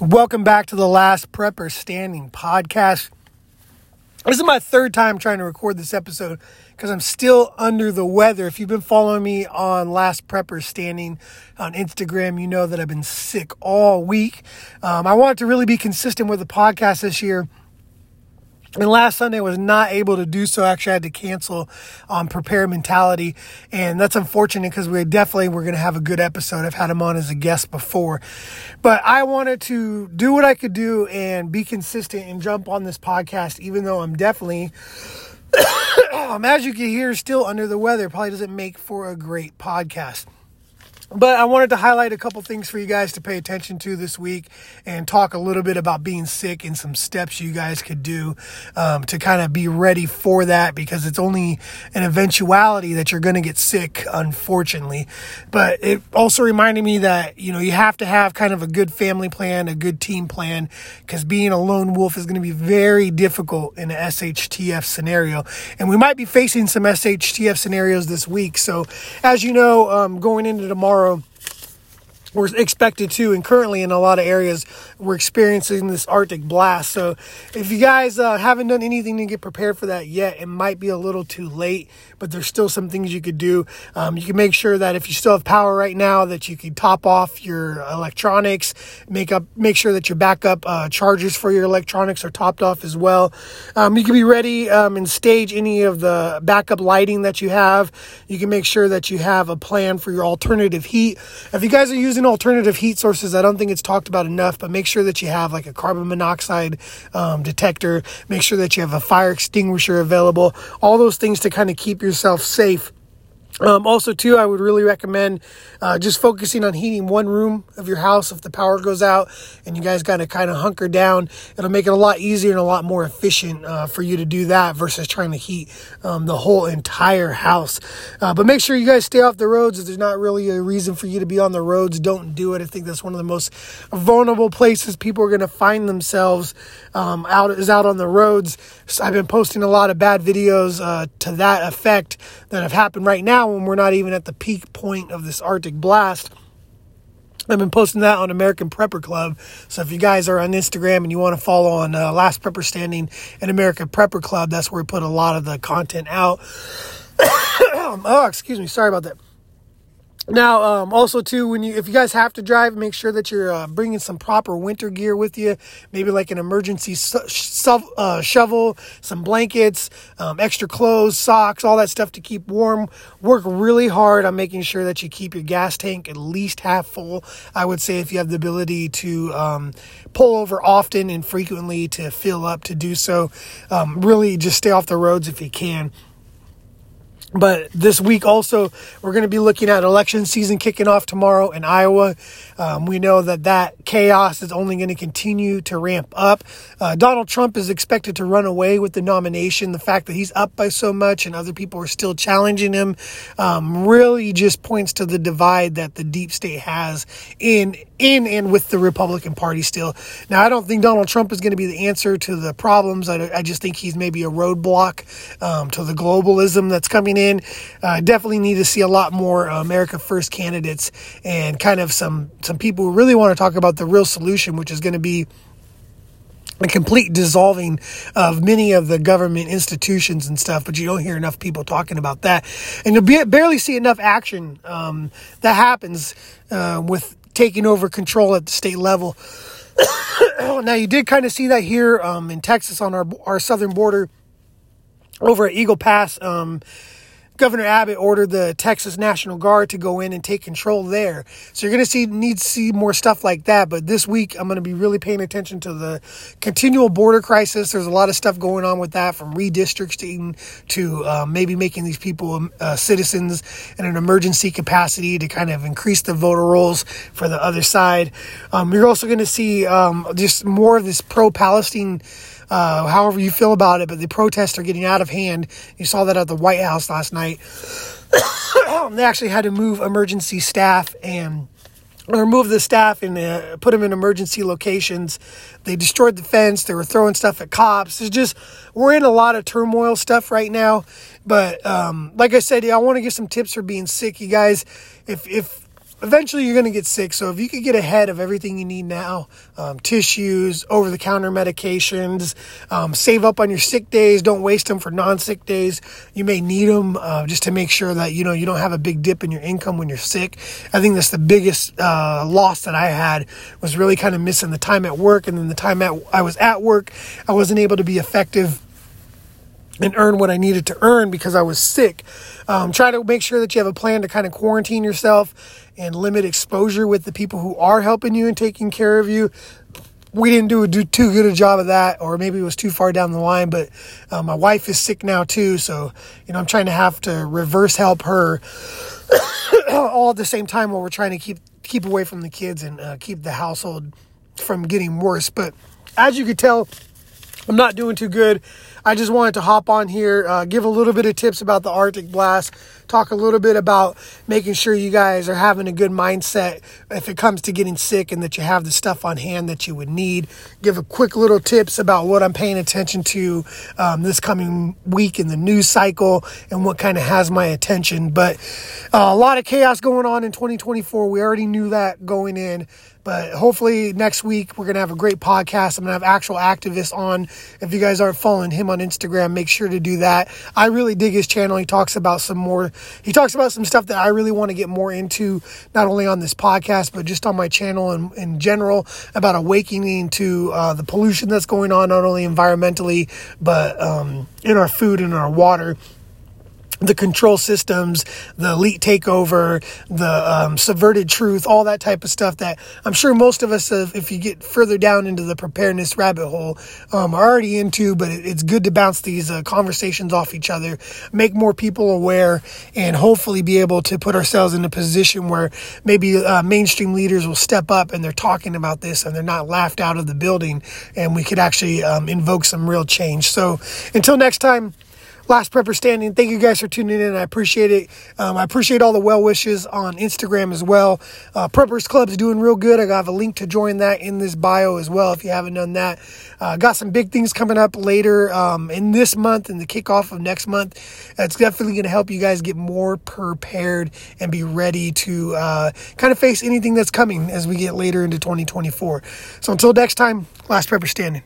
Welcome back to the Last Prepper Standing podcast. This is my third time trying to record this episode because I'm still under the weather. If you've been following me on Last Prepper Standing on Instagram, you know that I've been sick all week. Um, I wanted to really be consistent with the podcast this year and last Sunday was not able to do so. Actually, I had to cancel on um, Prepare Mentality. And that's unfortunate because we definitely were going to have a good episode. I've had him on as a guest before. But I wanted to do what I could do and be consistent and jump on this podcast, even though I'm definitely, um, as you can hear, still under the weather. Probably doesn't make for a great podcast. But I wanted to highlight a couple things for you guys to pay attention to this week and talk a little bit about being sick and some steps you guys could do um, to kind of be ready for that because it's only an eventuality that you're going to get sick, unfortunately. But it also reminded me that, you know, you have to have kind of a good family plan, a good team plan, because being a lone wolf is going to be very difficult in an SHTF scenario. And we might be facing some SHTF scenarios this week. So, as you know, um, going into tomorrow, tomorrow we're expected to, and currently in a lot of areas, we're experiencing this Arctic blast. So, if you guys uh, haven't done anything to get prepared for that yet, it might be a little too late but there's still some things you could do. Um, you can make sure that if you still have power right now, that you can top off your electronics, make up, make sure that your backup uh, chargers for your electronics are topped off as well. Um, you can be ready um, and stage any of the backup lighting that you have. You can make sure that you have a plan for your alternative heat. If you guys are using alternative heat sources, I don't think it's talked about enough, but make sure that you have like a carbon monoxide um, detector. Make sure that you have a fire extinguisher available. All those things to kind of keep yourself safe um, also, too, I would really recommend uh, just focusing on heating one room of your house if the power goes out and you guys got to kind of hunker down. It'll make it a lot easier and a lot more efficient uh, for you to do that versus trying to heat um, the whole entire house. Uh, but make sure you guys stay off the roads. If there's not really a reason for you to be on the roads, don't do it. I think that's one of the most vulnerable places people are going to find themselves um, out is out on the roads. So I've been posting a lot of bad videos uh, to that effect that have happened right now now when we're not even at the peak point of this Arctic blast. I've been posting that on American Prepper Club. So if you guys are on Instagram and you want to follow on uh, Last Prepper Standing and American Prepper Club, that's where we put a lot of the content out. oh, excuse me. Sorry about that. Now, um, also too, when you if you guys have to drive, make sure that you're uh, bringing some proper winter gear with you. Maybe like an emergency su- uh, shovel, some blankets, um, extra clothes, socks, all that stuff to keep warm. Work really hard on making sure that you keep your gas tank at least half full. I would say if you have the ability to um, pull over often and frequently to fill up, to do so. Um, really, just stay off the roads if you can. But this week also, we're going to be looking at election season kicking off tomorrow in Iowa. Um, we know that that chaos is only going to continue to ramp up. Uh, Donald Trump is expected to run away with the nomination. The fact that he's up by so much and other people are still challenging him um, really just points to the divide that the deep state has in in and with the Republican Party still. Now, I don't think Donald Trump is going to be the answer to the problems. I, I just think he's maybe a roadblock um, to the globalism that's coming in. Uh, definitely need to see a lot more America First candidates and kind of some some people who really want to talk about the real solution, which is going to be a complete dissolving of many of the government institutions and stuff, but you don't hear enough people talking about that. And you'll barely see enough action um, that happens uh, with taking over control at the state level. now, you did kind of see that here um, in Texas on our, our southern border over at Eagle Pass. Um, Governor Abbott ordered the Texas National Guard to go in and take control there. So you're going to see need to see more stuff like that. But this week, I'm going to be really paying attention to the continual border crisis. There's a lot of stuff going on with that, from redistricting to uh, maybe making these people um, uh, citizens in an emergency capacity to kind of increase the voter rolls for the other side. Um, you're also going to see um, just more of this pro-Palestine uh, however you feel about it, but the protests are getting out of hand. You saw that at the White House last night. they actually had to move emergency staff and remove the staff and uh, put them in emergency locations. They destroyed the fence. They were throwing stuff at cops. It's just we're in a lot of turmoil stuff right now. But um, like I said, I want to give some tips for being sick, you guys. If if eventually you're going to get sick. So if you could get ahead of everything you need now, um, tissues, over the counter medications, um, save up on your sick days. Don't waste them for non sick days. You may need them uh, just to make sure that, you know, you don't have a big dip in your income when you're sick. I think that's the biggest uh, loss that I had was really kind of missing the time at work. And then the time at, I was at work, I wasn't able to be effective and earn what I needed to earn because I was sick. Um, try to make sure that you have a plan to kind of quarantine yourself and limit exposure with the people who are helping you and taking care of you. We didn't do, do too good a job of that, or maybe it was too far down the line. But uh, my wife is sick now too, so you know I'm trying to have to reverse help her all at the same time while we're trying to keep keep away from the kids and uh, keep the household from getting worse. But as you could tell, I'm not doing too good. I just wanted to hop on here, uh, give a little bit of tips about the Arctic Blast, talk a little bit about making sure you guys are having a good mindset if it comes to getting sick and that you have the stuff on hand that you would need. Give a quick little tips about what I'm paying attention to um, this coming week in the news cycle and what kind of has my attention. But uh, a lot of chaos going on in 2024. We already knew that going in. But hopefully next week we're gonna have a great podcast. I'm gonna have actual activists on. If you guys aren't following him on Instagram, make sure to do that. I really dig his channel. He talks about some more. He talks about some stuff that I really want to get more into, not only on this podcast but just on my channel and in general about awakening to uh, the pollution that's going on, not only environmentally but um, in our food and our water the control systems, the elite takeover, the um, subverted truth, all that type of stuff that I'm sure most of us, have, if you get further down into the preparedness rabbit hole, um, are already into. But it, it's good to bounce these uh, conversations off each other, make more people aware, and hopefully be able to put ourselves in a position where maybe uh, mainstream leaders will step up and they're talking about this and they're not laughed out of the building, and we could actually um, invoke some real change. So until next time. Last Prepper Standing. Thank you guys for tuning in. I appreciate it. Um, I appreciate all the well wishes on Instagram as well. Uh, Preppers Club's doing real good. I have a link to join that in this bio as well if you haven't done that. Uh, got some big things coming up later um, in this month and the kickoff of next month. It's definitely going to help you guys get more prepared and be ready to uh, kind of face anything that's coming as we get later into 2024. So until next time, Last Prepper Standing.